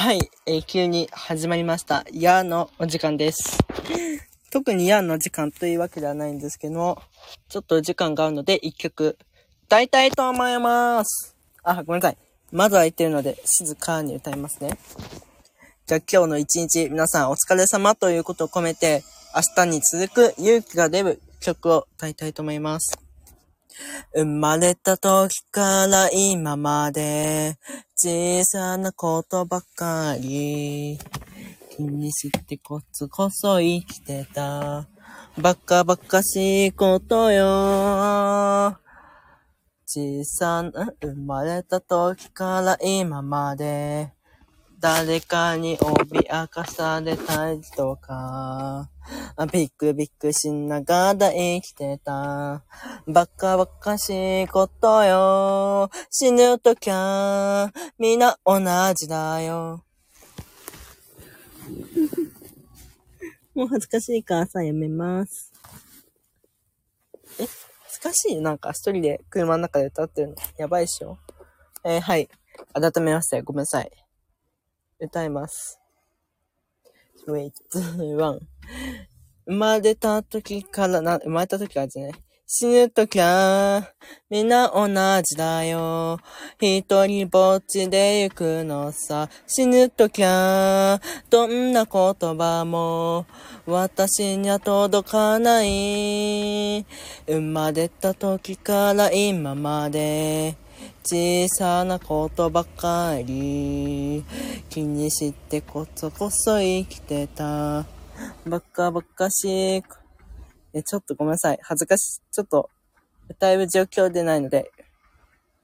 はい、えー、急に始まりました。やーのお時間です。特にやーの時間というわけではないんですけども、ちょっと時間があるので一曲歌いたいと思います。あ、ごめんなさい。窓開いてるので静かに歌いますね。じゃあ今日の一日皆さんお疲れ様ということを込めて明日に続く勇気が出る曲を歌いたいと思います。生まれた時から今まで小さなことばかり気にしてコツこそ生きてた。バカバカしいことよ。小さな生まれた時から今まで誰かに脅かされたりとか、ビックビックしながら生きてた。バカバカしいことよ。死ぬときゃ、みんな同じだよ。もう恥ずかしいからさ、やめます。え恥ずかしい？なんか一人で車の中で歌ってるの。やばいっしょ。えー、はい。改めまして、ごめんなさい。歌います。3、2、1。生まれた時からな、生まれた時からですね。死ぬときは、みんな同じだよ。一人ぼっちで行くのさ。死ぬときは、どんな言葉も、私には届かない。生まれた時から今まで。小さなことばかり気にしてこそこそ生きてた。バカバカしい。え、ちょっとごめんなさい。恥ずかしい。ちょっと歌える状況でないので、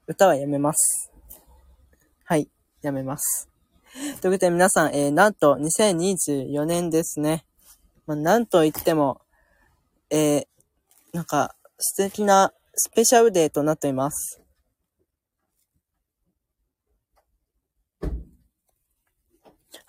歌はやめます。はい、やめます。ということで皆さん、えー、なんと2024年ですね。まあ、なんと言っても、えー、なんか素敵なスペシャルデーとなっています。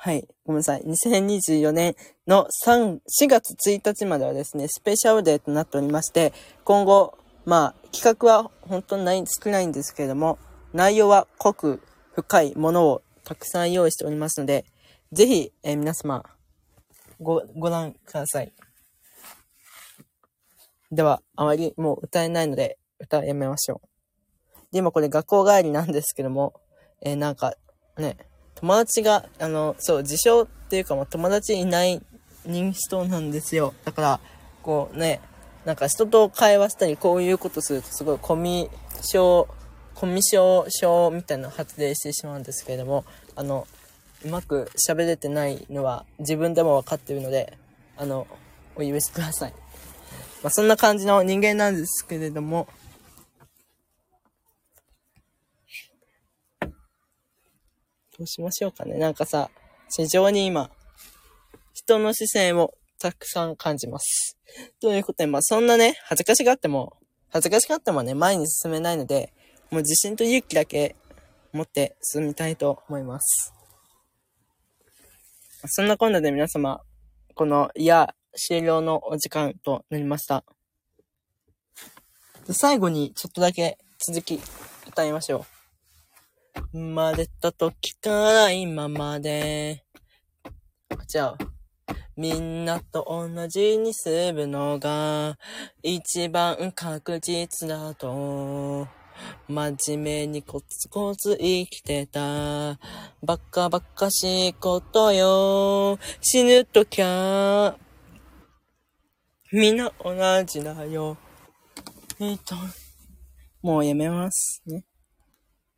はい。ごめんなさい。2024年の3、4月1日まではですね、スペシャルデーとなっておりまして、今後、まあ、企画は本当にない、少ないんですけれども、内容は濃く深いものをたくさん用意しておりますので、ぜひ、えー、皆様、ご、ご覧ください。では、あまりもう歌えないので、歌やめましょう。で、今これ学校帰りなんですけども、えー、なんか、ね、友達が、あの、そう、自称っていうか、まあ、友達いない人なんですよ。だから、こうね、なんか人と会話したり、こういうことすると、すごいコミュ障、コミュ障症みたいな発令してしまうんですけれども、あの、うまく喋れてないのは自分でもわかっているので、あの、お許しください。まあ、そんな感じの人間なんですけれども、どうしましょうかね。なんかさ、非常に今、人の視線をたくさん感じます。ということで、まあそんなね、恥ずかしがっても、恥ずかしがってもね、前に進めないので、もう自信と勇気だけ持って進みたいと思います。そんなこんなで皆様、この、いや、終了のお時間となりました。最後にちょっとだけ続き歌いましょう。生まれた時から今まで。じゃあ、みんなと同じにするのが一番確実だと。真面目にコツコツ生きてた。バカバカしいことよ。死ぬときゃ、みんな同じだよ。えっと、もうやめますね。